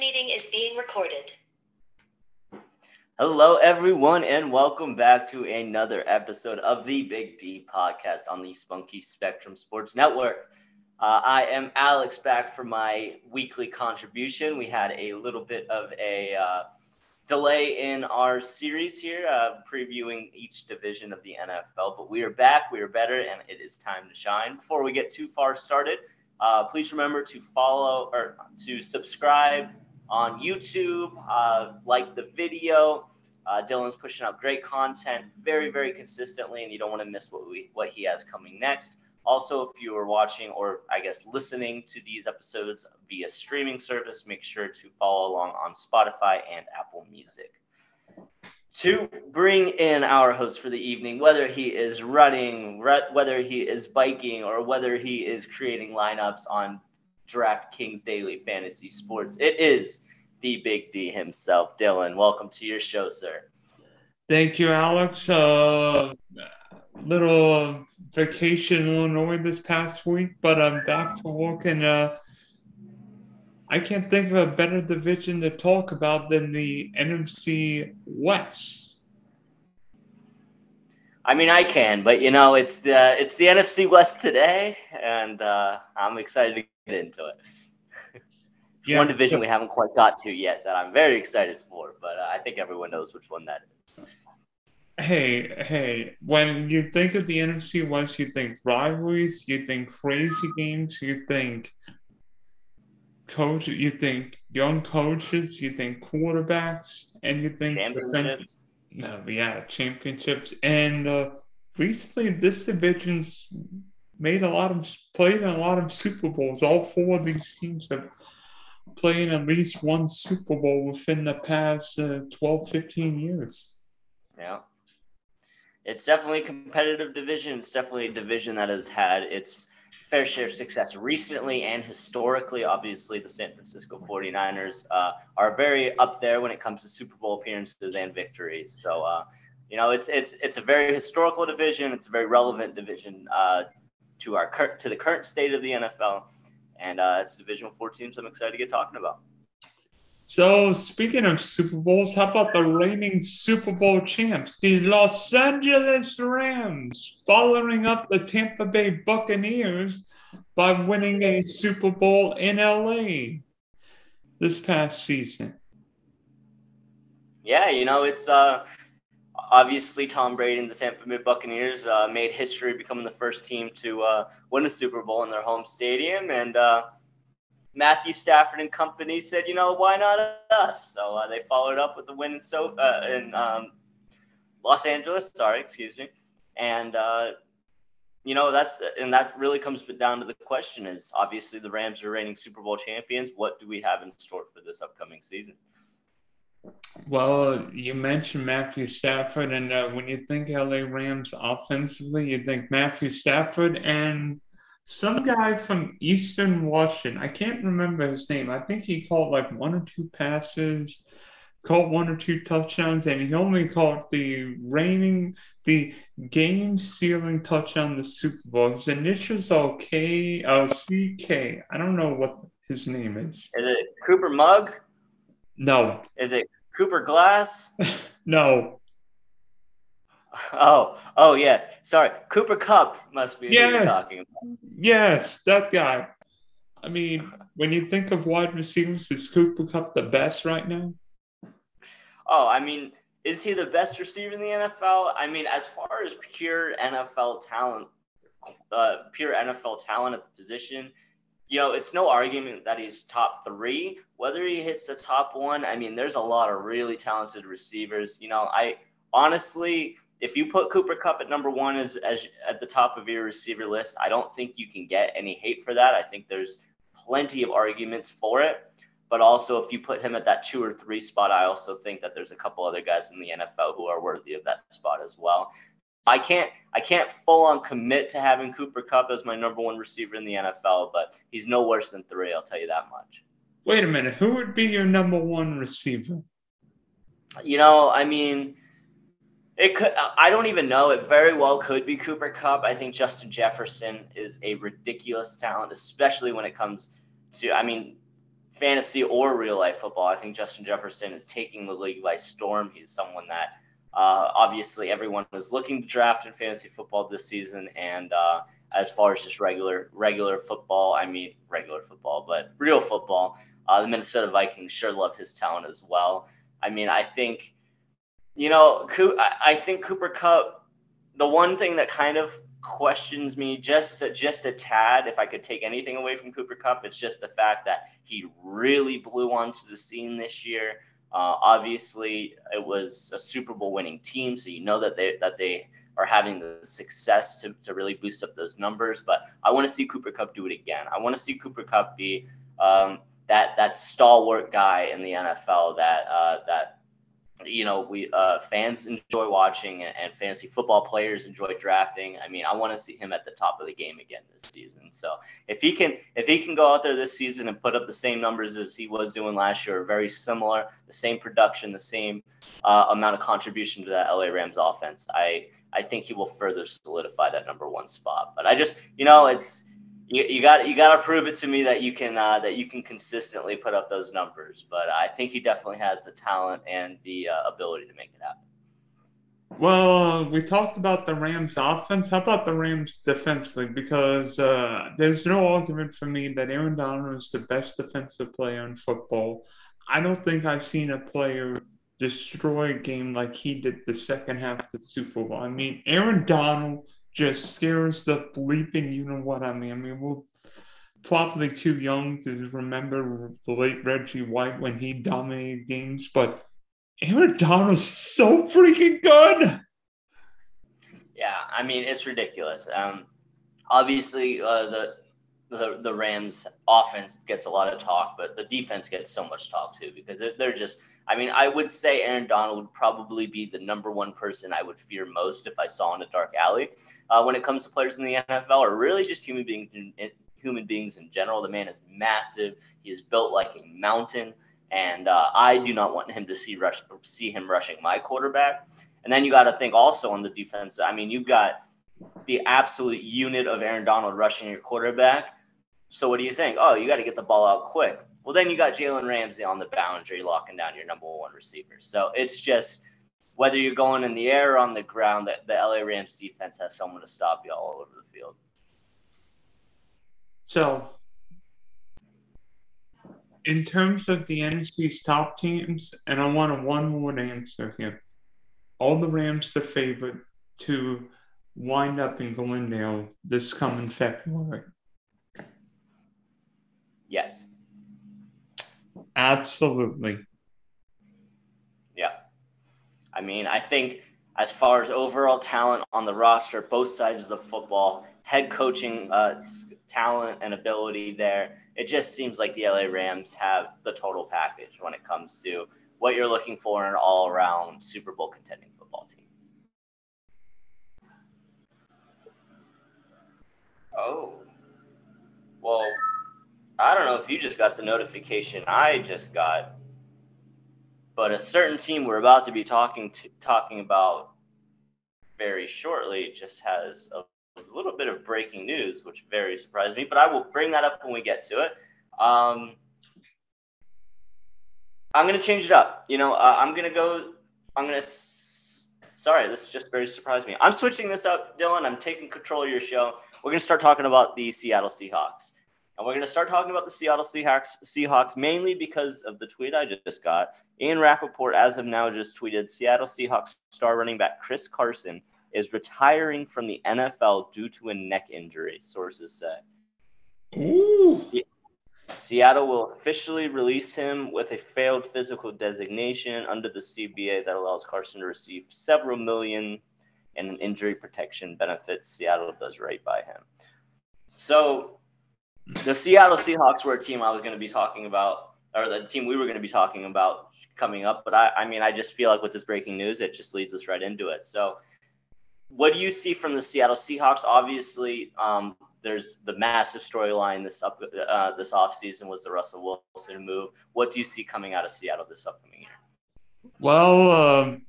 meeting is being recorded. Hello, everyone, and welcome back to another episode of the Big D podcast on the Spunky Spectrum Sports Network. Uh, I am Alex back for my weekly contribution. We had a little bit of a uh, delay in our series here, uh, previewing each division of the NFL, but we are back, we are better, and it is time to shine. Before we get too far started, uh, please remember to follow or to subscribe on YouTube, uh, like the video. Uh, Dylan's pushing out great content very, very consistently, and you don't want to miss what we what he has coming next. Also, if you are watching or I guess listening to these episodes via streaming service, make sure to follow along on Spotify and Apple Music. To bring in our host for the evening, whether he is running, whether he is biking, or whether he is creating lineups on DraftKings Daily Fantasy Sports, it is the Big D himself, Dylan. Welcome to your show, sir. Thank you, Alex. Uh, little vacation in Illinois this past week, but I'm back to work, and uh, I can't think of a better division to talk about than the NFC West. I mean, I can, but you know, it's the it's the NFC West today, and uh, I'm excited to into it. yeah, one division we haven't quite got to yet that I'm very excited for, but uh, I think everyone knows which one that is. Hey, hey, when you think of the NFC West, you think rivalries, you think crazy games, you think coach, you think young coaches, you think quarterbacks, and you think championships. No, yeah, championships. And uh, recently, this division's made a lot of played in a lot of Super Bowls. All four of these teams have played in at least one Super Bowl within the past uh, 12, 15 years. Yeah it's definitely a competitive division. It's definitely a division that has had its fair share of success recently and historically. Obviously, the San Francisco 49ers uh, are very up there when it comes to Super Bowl appearances and victories. So, uh, you know, it's it's it's a very historical division. It's a very relevant division uh, to our cur- to the current state of the NFL, and uh, it's Division Four teams I'm excited to get talking about. So, speaking of Super Bowls, how about the reigning Super Bowl champs, the Los Angeles Rams, following up the Tampa Bay Buccaneers by winning a Super Bowl in LA this past season? Yeah, you know, it's uh, obviously Tom Brady and the Tampa Bay Buccaneers uh, made history becoming the first team to uh, win a Super Bowl in their home stadium. And, uh, Matthew Stafford and company said, you know, why not us? So uh, they followed up with the win in so uh, in um, Los Angeles. Sorry, excuse me. And uh, you know that's and that really comes down to the question: is obviously the Rams are reigning Super Bowl champions. What do we have in store for this upcoming season? Well, you mentioned Matthew Stafford, and uh, when you think LA Rams offensively, you think Matthew Stafford and some guy from Eastern Washington. I can't remember his name. I think he caught like one or two passes, caught one or two touchdowns, and he only caught the reigning, the game sealing touchdown the Super Bowl. His initials are K, uh, CK. I don't know what his name is. Is it Cooper Mugg? No. Is it Cooper Glass? no. Oh, oh yeah. Sorry, Cooper Kupp must be yes. talking about. Yes, that guy. I mean, when you think of wide receivers, is Cooper Kupp the best right now? Oh, I mean, is he the best receiver in the NFL? I mean, as far as pure NFL talent, uh, pure NFL talent at the position, you know, it's no argument that he's top three. Whether he hits the top one, I mean, there's a lot of really talented receivers. You know, I honestly if you put Cooper Kupp at number one as, as at the top of your receiver list, I don't think you can get any hate for that. I think there's plenty of arguments for it. But also, if you put him at that two or three spot, I also think that there's a couple other guys in the NFL who are worthy of that spot as well. I can't I can't full on commit to having Cooper Kupp as my number one receiver in the NFL, but he's no worse than three. I'll tell you that much. Wait a minute, who would be your number one receiver? You know, I mean, it could. I don't even know. It very well could be Cooper Kupp. I think Justin Jefferson is a ridiculous talent, especially when it comes to. I mean, fantasy or real life football. I think Justin Jefferson is taking the league by storm. He's someone that uh, obviously everyone was looking to draft in fantasy football this season, and uh, as far as just regular regular football, I mean regular football, but real football, uh, the Minnesota Vikings sure love his talent as well. I mean, I think, you know, I think Cooper Kupp. The one thing that kind of questions me just a, just a tad. If I could take anything away from Cooper Kupp, it's just the fact that he really blew onto the scene this year. Uh, obviously, it was a Super Bowl winning team, so you know that they that they are having the success to, to really boost up those numbers. But I want to see Cooper Kupp do it again. I want to see Cooper Kupp be um, that that stalwart guy in the NFL that uh, that you know we uh, fans enjoy watching and fantasy football players enjoy drafting. I mean i want to see him at the top of the game again this season. So if he can if he can go out there this season and put up the same numbers as he was doing last year very similar the same production the same uh, amount of contribution to that la rams offense i i think he will further solidify that number one spot. But i just you know it's you, you got you got to prove it to me that you can uh, that you can consistently put up those numbers. But I think he definitely has the talent and the uh, ability to make it happen. Well, we talked about the Rams offense. How about the Rams defensively? Because uh, there's no argument for me that Aaron Donald is the best defensive player in football. I don't think I've seen a player destroy a game like he did the second half of the Super Bowl. I mean, Aaron Donald just scares the bleeping you know what I mean. I mean, we're probably too young to remember the late Reggie White when he dominated games, but Aaron Donald's so freaking good. Yeah, I mean it's ridiculous. Um, obviously, uh, the the the Rams offense gets a lot of talk, but the defense gets so much talk too because they're, they're just. I mean, I would say Aaron Donald would probably be the number one person I would fear most if I saw in a dark alley. Uh, when it comes to players in the NFL, or really just human beings, in, human beings in general, the man is massive. He is built like a mountain, and uh, I do not want him to see rush see him rushing my quarterback. And then you got to think also on the defense. I mean, you've got the absolute unit of Aaron Donald rushing your quarterback so what do you think? Oh, you got to get the ball out quick. Well, then you got Jalen Ramsey on the boundary locking down your number one receiver. So it's just whether you're going in the air or on the ground, that the LA Rams defense has someone to stop you all over the field. So, in terms of the NFC's top teams, and I want a one word answer here. All the Rams are favored to wind up in Glendale this coming February. Yes. Absolutely. Yeah. I mean, I think as far as overall talent on the roster, both sides of the football, head coaching uh, talent and ability there, it just seems like the LA Rams have the total package when it comes to what you're looking for in an all around Super Bowl contending football team. Oh. Well, I don't know if you just got the notification I just got, but a certain team we're about to be talking to talking about very shortly just has a, little bit of breaking news, which very surprised me. But I will bring that up when we get to it. Um, I'm gonna change it up. You know, uh, I'm gonna go. I'm gonna. S- Sorry, this just very surprised me. I'm switching this up, Dylan. I'm taking control of your show. We're gonna start talking about the Seattle Seahawks. And we're going to start talking about the Seattle Seahawks, Seahawks mainly because of the tweet I just got. Ian Rapoport, as of now, just tweeted Seattle Seahawks star running back Chris Carson is retiring from the NFL due to a neck injury, sources say. Ooh. Seattle will officially release him with a failed physical designation under the CBA that allows Carson to receive several million and in injury protection benefits. Seattle does right by him. So the Seattle Seahawks were a team I was going to be talking about, or the team we were going to be talking about coming up. But I, I mean, I just feel like with this breaking news, it just leads us right into it. So, what do you see from the Seattle Seahawks? Obviously, um, there's the massive storyline this up uh, this offseason was the Russell Wilson move. What do you see coming out of Seattle this upcoming year? Well, um,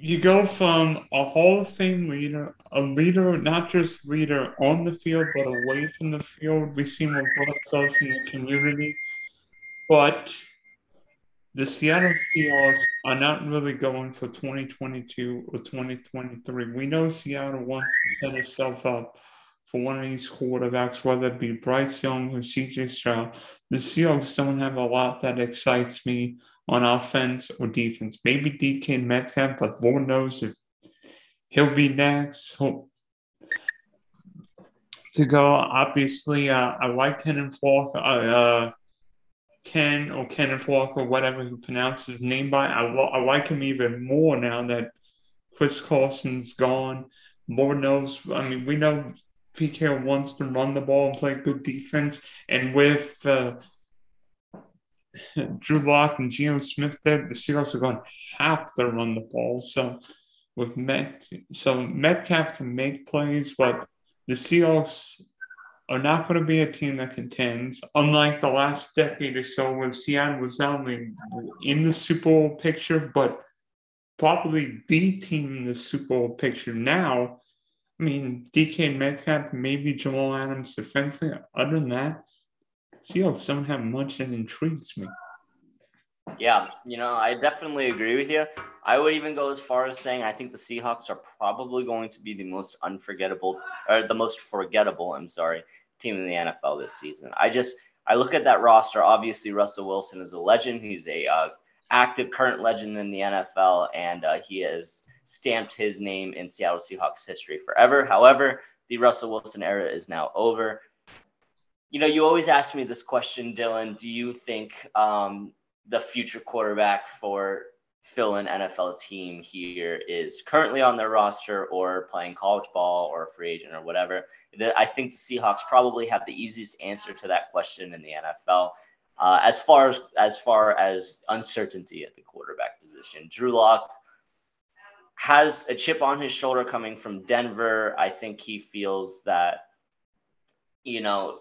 you go from a Hall of Fame leader, a leader, not just leader on the field, but away from the field. We see more does in the community. But the Seattle Seahawks are not really going for 2022 or 2023. We know Seattle wants to set itself up for one of these quarterbacks, whether it be Bryce Young or CJ Stroud. The Seahawks don't have a lot that excites me on offense or defense. Maybe DK Metcalf, but Lord knows if he'll be next. He'll, to go, obviously, uh, I like Ken Falk. Uh, uh, Ken or Kenneth Walker, or whatever he pronounces his name by. I, I like him even more now that Chris Carson's gone. More knows, I mean, we know Carroll wants to run the ball and play good defense. And with uh, Drew Lock and Geno Smith there, the Seahawks are going to have to run the ball. So with Met, so Metcalf can make plays, but the Seahawks are not going to be a team that contends. Unlike the last decade or so, when Seattle was not only in the Super Bowl picture, but probably the team in the Super Bowl picture now. I mean, DK Metcalf, maybe Jamal Adams defensively. Other than that, Seahawks don't much that intrigues me. Yeah, you know, I definitely agree with you. I would even go as far as saying I think the Seahawks are probably going to be the most unforgettable or the most forgettable, I'm sorry, team in the NFL this season. I just I look at that roster. Obviously, Russell Wilson is a legend. He's a uh, active current legend in the NFL, and uh, he has stamped his name in Seattle Seahawks history forever. However, the Russell Wilson era is now over. You know, you always ask me this question, Dylan. Do you think um, the future quarterback for fill in NFL team here is currently on their roster or playing college ball or free agent or whatever. I think the Seahawks probably have the easiest answer to that question in the NFL. Uh, as far as as far as uncertainty at the quarterback position, Drew Lock has a chip on his shoulder coming from Denver. I think he feels that, you know,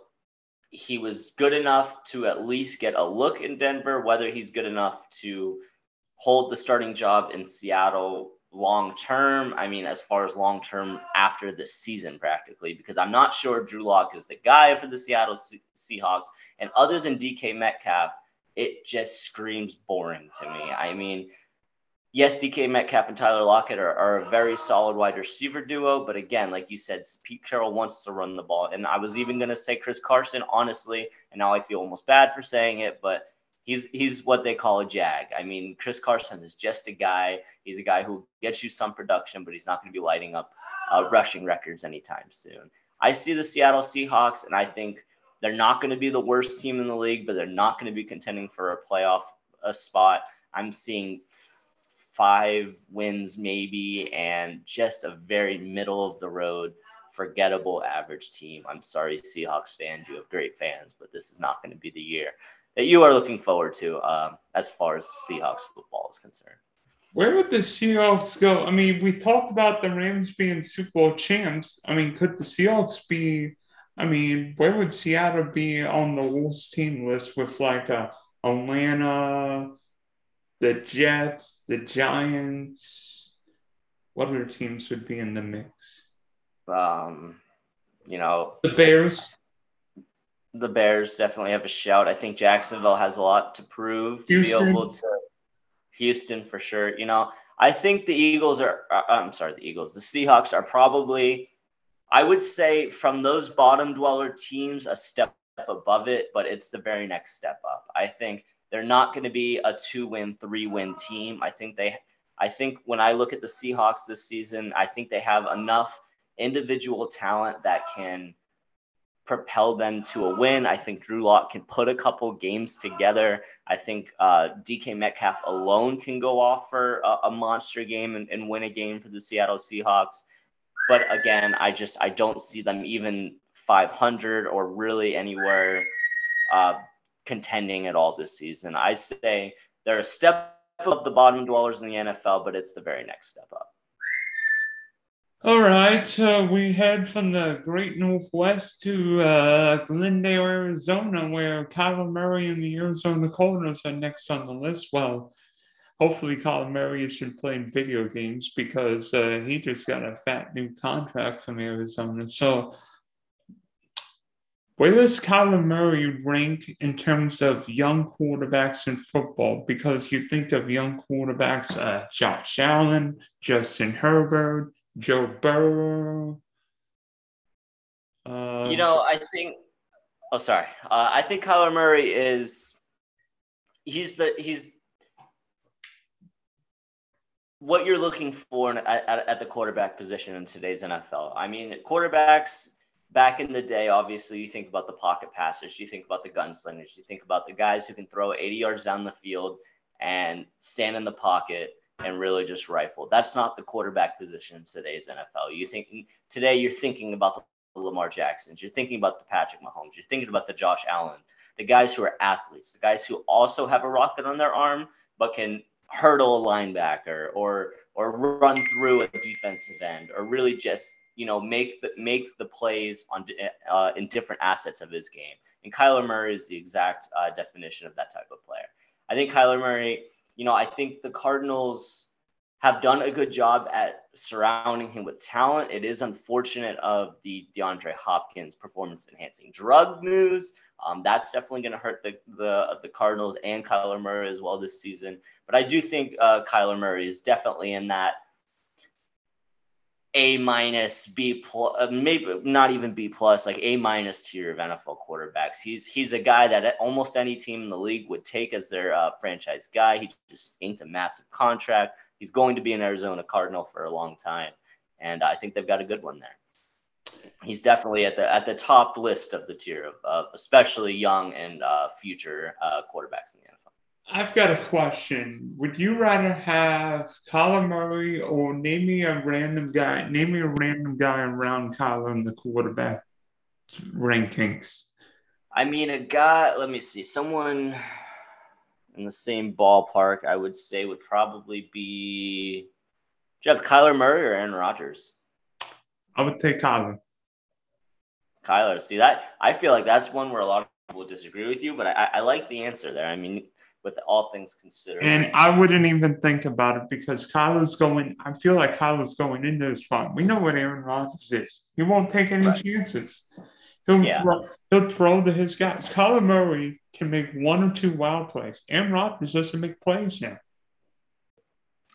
he was good enough to at least get a look in Denver. Whether he's good enough to hold the starting job in Seattle long term. I mean, as far as long term after the season, practically, because I'm not sure Drew Lock is the guy for the Seattle Seahawks. And other than DK Metcalf, it just screams boring to me. I mean, yes, DK Metcalf and Tyler Lockett are, are a very solid wide receiver duo. But again, like you said, Pete Carroll wants to run the ball. And I was even going to say Chris Carson, honestly. And now I feel almost bad for saying it. But he's he's what they call a jag. I mean, Chris Carson is just a guy. He's a guy who gets you some production, but he's not going to be lighting up uh, rushing records anytime soon. I see the Seattle Seahawks, and I think they're not going to be the worst team in the league, but they're not going to be contending for a playoff a spot. I'm seeing five wins maybe, and just a very middle of the road, forgettable average team. I'm sorry, Seahawks fans, you have great fans, but this is not going to be the year that you are looking forward to um, as far as Seahawks football is concerned? Where would the Seahawks go? I mean, we talked about the Rams being Super Bowl champs. I mean, could the Seahawks be? I mean, where would Seattle be on the worst team list with like a Atlanta, the Jets, the Giants? What other teams would be in the mix? Um, you know, the Bears the Bears definitely have a shout. I think Jacksonville has a lot to prove to Houston. be able to. Houston for sure. You know, I think the Eagles are. Uh, I'm sorry, the Eagles. The Seahawks are probably, I would say, from those bottom dweller teams, a step above it, but it's the very next step up. I think they're not going to be a two-win, three-win team. I think they. I think when I look at the Seahawks this season, I think they have enough individual talent that can propel them to a win. I think Drew Lock can put a couple games together. I think uh, DK Metcalf alone can go off for a, a monster game and, and, win a game for the Seattle Seahawks. But again, I just I don't see them even 500 or really anywhere uh, contending at all this season. I say they're a step up of the bottom dwellers in the NFL, but it's the very next step up. All right, uh, we head from the great Northwest to uh, Glendale, Arizona, where Kyler Murray and the Arizona Cardinals are next on the list. Well, hopefully, Kyler Murray isn't playing video games because uh, he just got a fat new contract from Arizona. So, Where does Kyler Murray rank in terms of young quarterbacks in football? Because you think of young quarterbacks, uh, Josh Allen, Justin Herbert, Joe Burrow. Uh, you know, I think. Oh, sorry. Uh, I think Kyler Murray is. He's the he's what you're looking for at, at, at, the quarterback position in today's NFL. I mean, quarterbacks back in the day, obviously, you think about the pocket passers, you think about the gunslingers, you think about the guys who can throw 80 yards down the field and stand in the pocket and really just rifle. That's not the quarterback position in today's NFL. You think today you're thinking about the Lamar Jacksons, you're thinking about the Patrick Mahomes, you're thinking about the Josh Allen, the guys who are athletes, the guys who also have a rocket on their arm but can hurdle a linebacker or or run through a defensive end or really just you know make the make the plays on uh, in different assets of his game. And Kyler Murray is the exact uh, definition of that type of player. I think Kyler Murray, you know, I think the Cardinals have done a good job at surrounding him with talent. It is unfortunate of the DeAndre Hopkins performance enhancing drug news. Um, that's definitely going to hurt the, the the Cardinals and Kyler Murray as well this season. But I do think uh, Kyler Murray is definitely in that A minus, B plus, uh, maybe not even B plus, like A minus tier of NFL quarterbacks. He's he's a guy that almost any team in the league would take as their uh, franchise guy. He just inked a massive contract. He's going to be an Arizona Cardinal for a long time, and I think they've got a good one there he's definitely at the at the top list of the tier of uh, especially young and uh, future uh, quarterbacks in the NFL. I've got a question. Would you rather have Kyler Murray or name me a random guy? Name me a random guy around Kyler in the quarterback rankings. I mean, a guy. Let me see. Someone in the same ballpark, I would say, would probably be. Do you have Kyler Murray or Aaron Rodgers? I would take Kyler. Kyler, see that? I feel like that's one where a lot of people disagree with you, but I, I like the answer there. I mean, with all things considered. And I wouldn't even think about it because Kyler's going. I feel like Kyler's going into this spot. We know what Aaron Rodgers is. He won't take any right. chances. He'll yeah. throw, he'll throw to his guys. Kyler Murray can make one or two wild plays. Aaron Rodgers doesn't make plays now.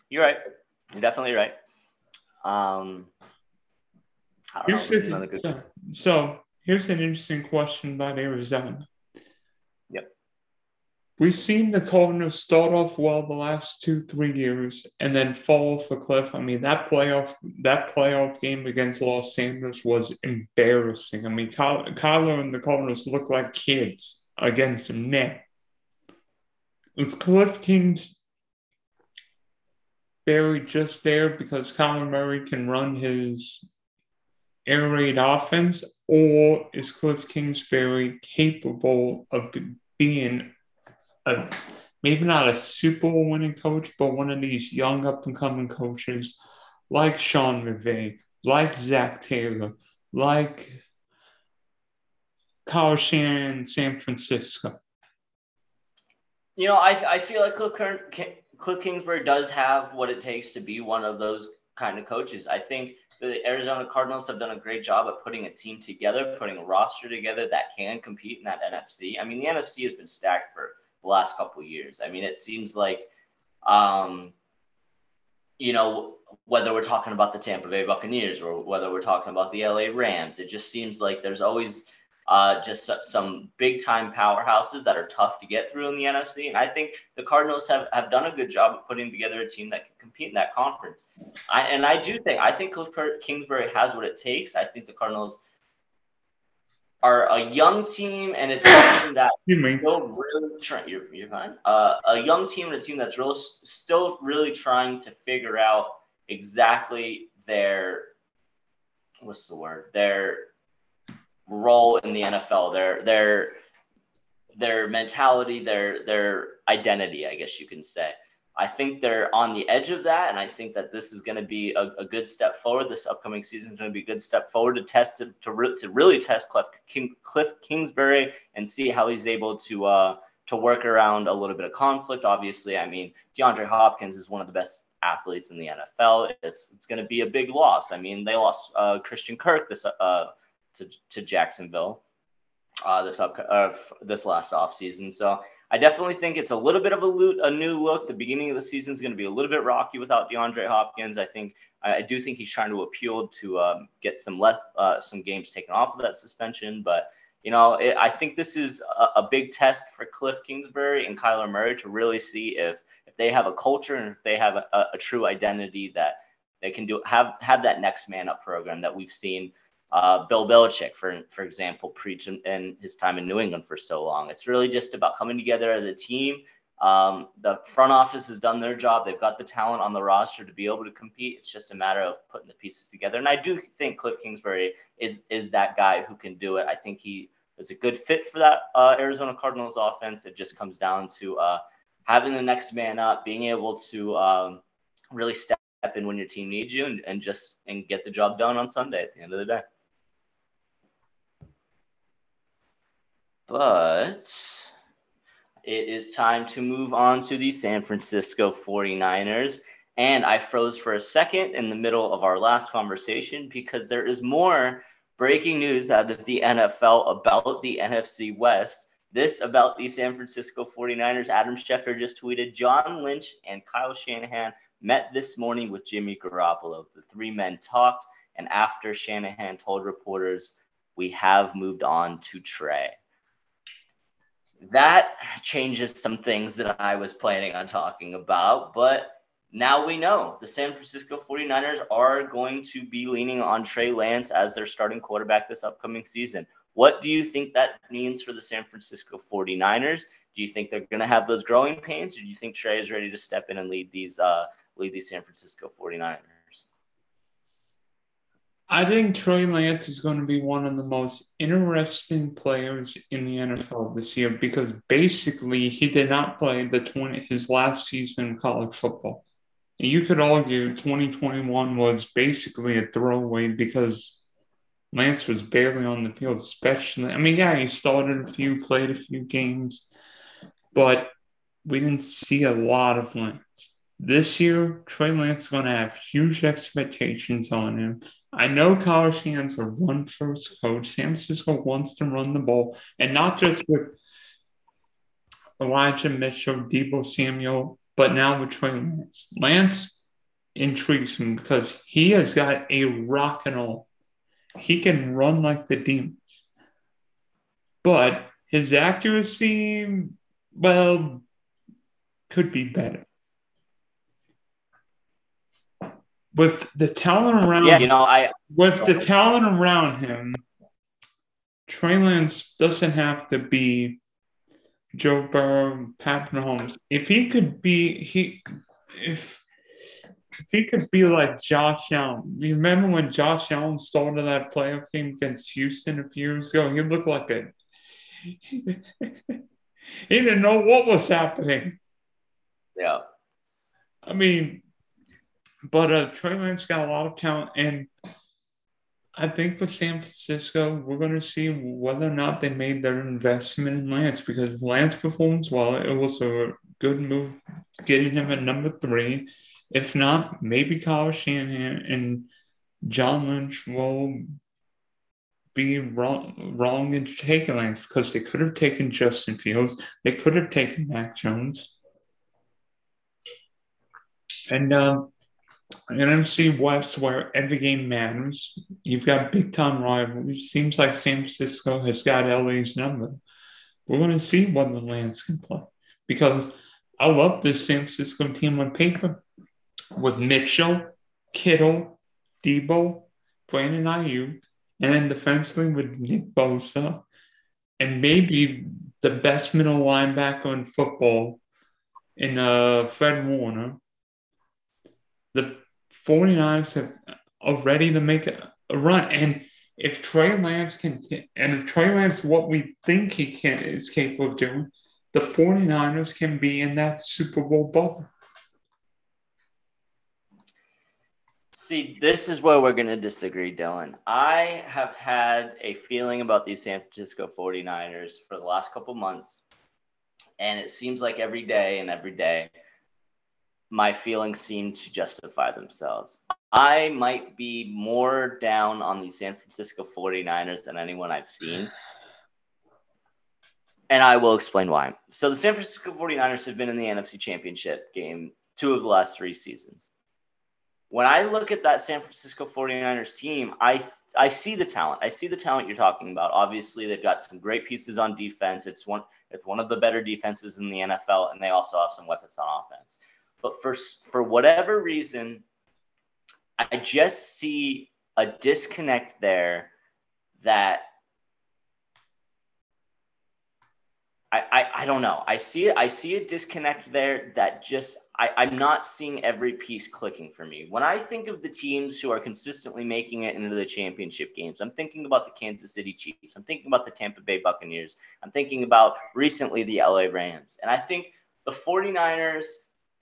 You're right. You're definitely right. Um, here's know, the, so, so here's an interesting question about Arizona. We've seen the Cardinals start off well the last two, three years and then fall off a cliff. I mean, that playoff that playoff game against Los Angeles was embarrassing. I mean, Kyler and the Cardinals look like kids against the net. Is Cliff Kings barely just there because Kyler Murray can run his air raid offense, or is Cliff Kingsbury capable of being a maybe not a Super Bowl winning coach, but one of these young up and coming coaches like Sean McVay, like Zac Taylor, like Kyle Shanahan, San Francisco. You know, I, I feel like Cliff, Cliff Kingsbury does have what it takes to be one of those kind of coaches. I think the Arizona Cardinals have done a great job at putting a team together, putting a roster together that can compete in that NFC. I mean, the NFC has been stacked for the last couple years. I mean, it seems like, um, you know, whether we're talking about the Tampa Bay Buccaneers or whether we're talking about the LA Rams, it just seems like there's always uh, just some big time powerhouses that are tough to get through in the NFC. And I think the Cardinals have, have done a good job of putting together a team that can compete in that conference. I, and I do think, I think Cliff Kingsbury has what it takes. I think the Cardinals are a young team and it's a team that still really trying, you're, you're fine. Uh, a young team and a team that's real, still really trying to figure out exactly their, what's the word, their, role in the NFL, their their their mentality, their their identity, I guess you can say. I think they're on the edge of that, and I think that this is going to be a, a, good step forward. This upcoming season is going to be a good step forward to test to to, to really test Cliff, King, Cliff Kingsbury and see how he's able to uh, to work around a little bit of conflict. Obviously, I mean DeAndre Hopkins is one of the best athletes in the NFL. It's it's going to be a big loss. I mean they lost uh, Christian Kirk this uh, to, to Jacksonville. Uh, this up uh, this last offseason. So I definitely think it's a little bit of a, loot, a new look. The beginning of the season is going to be a little bit rocky without DeAndre Hopkins. I think I, do think he's trying to appeal to um, get some less uh, some games taken off of that suspension, but. You know, it, I think this is a, a, big test for Cliff Kingsbury and Kyler Murray to really see if if they have a culture and if they have a, a true identity that they can do have have that next man up program that we've seen uh, Bill Belichick, for for example, preach in, in, his time in New England for so long. It's really just about coming together as a team. Um, the front office has done their job. They've got the talent on the roster to be able to compete. It's just a matter of putting the pieces together. And I do think Cliff Kingsbury is is that guy who can do it. I think he is a good fit for that uh, Arizona Cardinals offense. It just comes down to uh, having the next man up, being able to um, really step in when your team needs you, and, and just and get the job done on Sunday at the end of the day. But it is time to move on to the San Francisco 49ers. And I froze for a second in the middle of our last conversation because there is more breaking news out of the NFL about the NFC West. This about the San Francisco 49ers. Adam Schefter just tweeted John Lynch and Kyle Shanahan met this morning with Jimmy Garoppolo. The three men talked, and after Shanahan told reporters, We have moved on to Trey that changes some things that I was planning on talking about. But now we know the San Francisco 49ers are going to be leaning on Trey Lance as their starting quarterback this upcoming season. What do you think that means for the San Francisco 49ers? Do you think they're going to have those growing pains, or do you think Trey is ready to step in and lead these uh, lead these San Francisco 49ers? I think Trey Lance is going to be one of the most interesting players in the NFL this year because basically he did not play the 20 his last season in college football. You could argue 2021 was basically a throwaway because Lance was barely on the field, especially. I mean, yeah, he started a few, played a few games, but we didn't see a lot of Lance. This year, Trey Lance is going to have huge expectations on him. I know college fans are one first coach. San Francisco wants to run the ball, and not just with Elijah Mitchell, Deebo Samuel, but now with Trey Lance. Lance intrigues me because he has got a rock and roll. He can run like the demons, but his accuracy, well, could be better with the talent around yeah, you know, I with the talent around him, Trey Lance doesn't have to be Joe Burrow, Pat Mahomes. If he could be he if if he could be like Josh Allen. Remember when Josh Allen started that playoff game against Houston a few years ago? He looked like a he didn't know what was happening. Yeah. I mean, but uh, Trey Lance got a lot of talent, and I think with San Francisco, we're going to see whether or not they made their investment in Lance because Lance performs well. It was a good move getting him at number three. If not, maybe Kyle Shanahan and John Lynch will be wrong wrong in taking Lance because they could have taken Justin Fields, they could have taken Mac Jones. And um, NFC West, where every game matters. You've got big time rivalries. Seems like San Francisco has got LA's number. We're going to see what the Lance can play because I love this San Francisco team on paper with Mitchell, Kittle, Deebo, Brandon Aiyuk, and then defensively with Nick Bosa, and maybe the best middle linebacker in football in uh, Fred Warner. The 49ers have already to make a, run. And if Trey Lance can, and if Trey Lance, what we think he can is capable of doing, the 49ers can be in that Super Bowl bubble. See, this is where we're going to disagree, Dylan. I have had a feeling about these San Francisco 49ers for the last couple months. And it seems like every day and every day my feelings seem to justify themselves. I might be more down on the San Francisco 49ers than anyone I've seen. And I will explain why. So the San Francisco 49ers have been in the NFC Championship game two of the last three seasons. When I look at that San Francisco 49ers team, I I see the talent. I see the talent you're talking about. Obviously, they've got some great pieces on defense. It's one it's one of the better defenses in the NFL, and they also have some weapons on offense. But for for whatever reason, I just see a disconnect there that I, I, I don't know. I see. I see a disconnect there that just I, I'm not seeing every piece clicking for me. When I think of the teams who are consistently making it into the championship games, I'm thinking about the Kansas City Chiefs. I'm thinking about the Tampa Bay Buccaneers. I'm thinking about recently the LA Rams. And I think the 49ers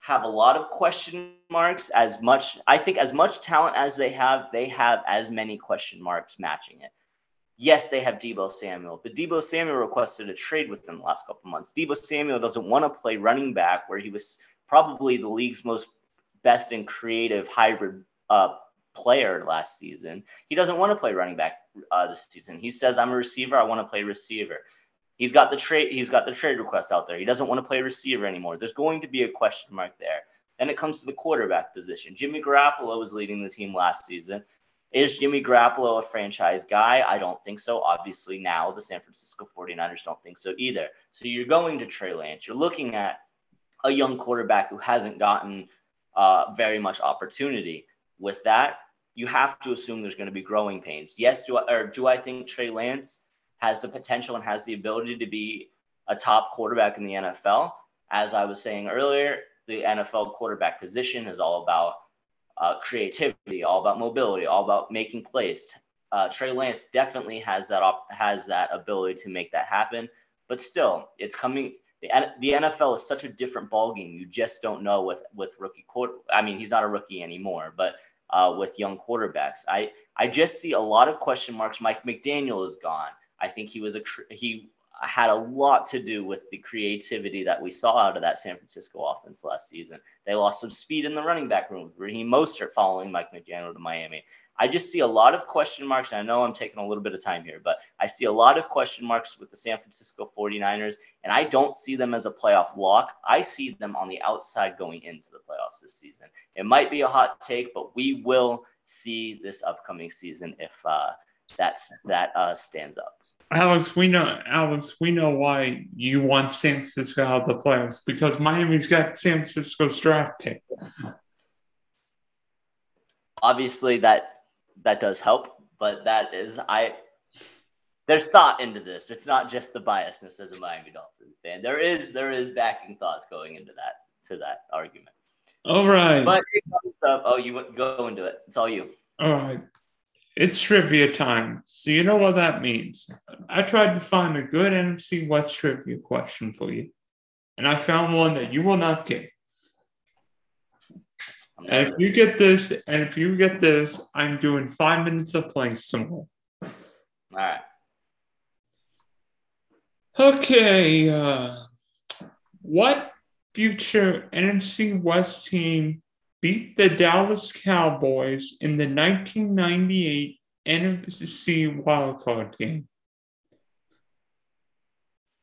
have a lot of question marks as much I think as much talent as they have, they have as many question marks matching it. Yes, they have Deebo Samuel, but Deebo Samuel requested a trade within the last couple months. Deebo Samuel doesn't want to play running back where he was probably the league's most best and creative hybrid uh, player last season. He doesn't want to play running back uh, this season. He says, "I'm a receiver. I want to play receiver." He's got the trade. He's got the trade request out there. He doesn't want to play receiver anymore. There's going to be a question mark there. Then it comes to the quarterback position. Jimmy Garoppolo was leading the team last season. Is Jimmy Garoppolo a franchise guy? I don't think so. Obviously, now the San Francisco 49ers don't think so either. So you're going to Trey Lance. You're looking at a young quarterback who hasn't gotten uh, very much opportunity. With that, you have to assume there's going to be growing pains. Yes, do I, or do I think Trey Lance has the potential and has the ability to be a top quarterback in the NFL. As I was saying earlier, the NFL quarterback position is all about uh, creativity, all about mobility, all about making plays. Uh, Trey Lance definitely has that op- has that ability to make that happen, but still, it's coming. The, the NFL is such a different ballgame. You just don't know with with rookie quarter. I mean, he's not a rookie anymore, but uh, with young quarterbacks, I I just see a lot of question marks. Mike McDaniel is gone. I think he was a he had a lot to do with the creativity that we saw out of that San Francisco offense last season. They lost some speed in the running back room with Raheem Mostert following Mike McDaniel to Miami. I just see a lot of question marks. And I know I'm taking a little bit of time here, but I see a lot of question marks with the San Francisco 49ers, and I don't see them as a playoff lock. I see them on the outside going into the playoffs this season. It might be a hot take, but we will see this upcoming season if uh, that's, that uh, stands up. Alex, we know Alex, we know why you want San Francisco out of the playoffs because Miami's got San Francisco's draft pick. Obviously, that that does help, but that is I. There's thought into this. It's not just the biasness as a Miami Dolphins fan. There is there is backing thoughts going into that to that argument. All right. But oh, you go into it. It's all you. All right. It's trivia time. So you know what that means. I tried to find a good NFC West trivia question for you. And I found one that you will not get. And if you get this, and if you get this, I'm doing five minutes of playing some more. All right. Okay. Uh, what future NFC West team beat the Dallas Cowboys in the 1998 NFC wildcard game.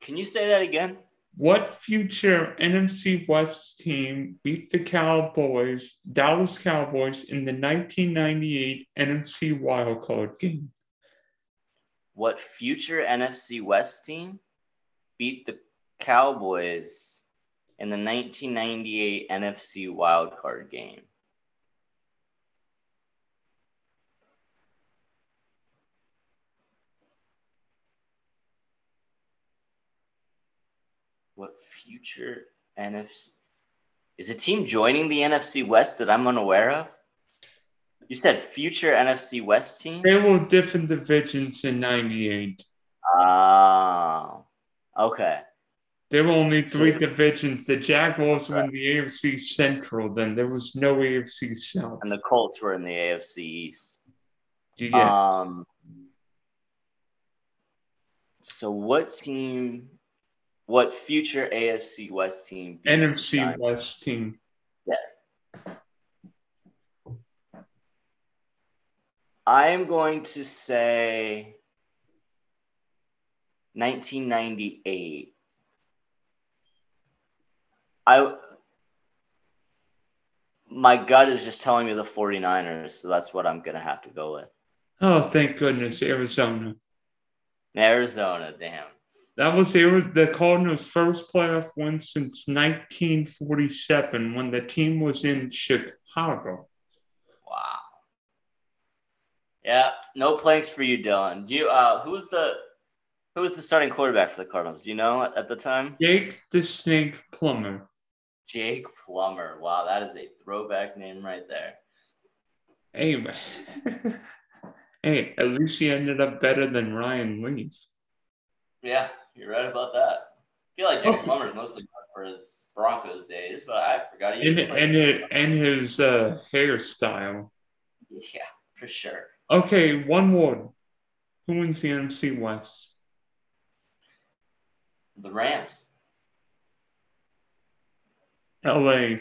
Can you say that again? What future NFC West team beat the Cowboys, Dallas Cowboys, in the 1998 NFC wildcard game? What future NFC West team beat the Cowboys in the 1998 NFC wildcard game. What future NFC? Is a team joining the NFC West that I'm unaware of? You said future NFC West team? They were different divisions in 98. Oh, okay. There were only three divisions. The Jaguars were in the AFC Central, then there was no AFC South. And the Colts were in the AFC East. You Um, so what team, what future AFC West team? NFC West team. Yeah. I am going to say 1998 I my gut is just telling me the 49ers, so that's what I'm gonna have to go with. Oh, thank goodness, Arizona. Arizona, damn. That was the Cardinals' first playoff win since 1947 when the team was in Chicago. Wow. Yeah, no planks for you, Dylan. Do you? Uh, who's the who was the starting quarterback for the Cardinals? Do you know at, at the time? Jake the Snake Plummer. Jake Plummer. Wow, that is a throwback name right there. Hey, man. hey, at least he ended up better than Ryan Leaf. Yeah, you're right about that. I feel like Jake okay. Plummer's mostly for his Broncos days, but I forgot he and and, it, and his uh, hairstyle. Yeah, for sure. Okay, one more. Who wins the NFC West? The Rams. LA.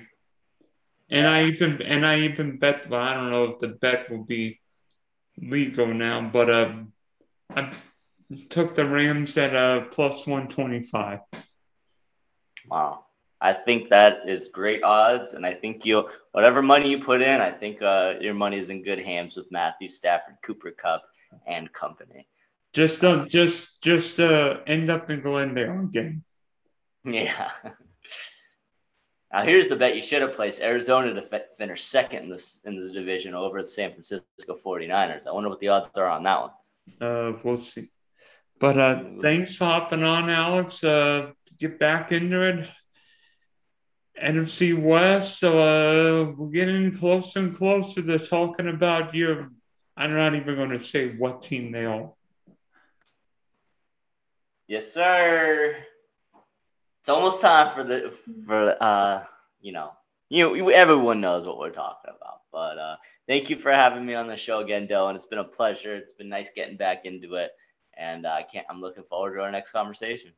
And I even and I even bet well, I don't know if the bet will be legal now, but uh, I took the Rams at a uh, plus one twenty five. Wow. I think that is great odds, and I think you whatever money you put in, I think uh, your money is in good hands with Matthew Stafford, Cooper Kupp, and company. Just don't just just uh, end up in Glendale again. Yeah. now here's the bet you should have placed Arizona to f- finish second in this in the division over the San Francisco 49ers. I wonder what the odds are on that one. Uh, we'll see. But uh, thanks for hopping on, Alex. Uh, get back into it. NFC West. So uh, we're getting closer and closer to talking about your. I'm not even going to say what team they are. Yes, sir. It's almost time for the for uh you know you you everyone knows what we're talking about. But uh, thank you for having me on the show again, Dylan. It's been a pleasure. It's been nice getting back into it, and uh, I can't. I'm looking forward to our next conversation.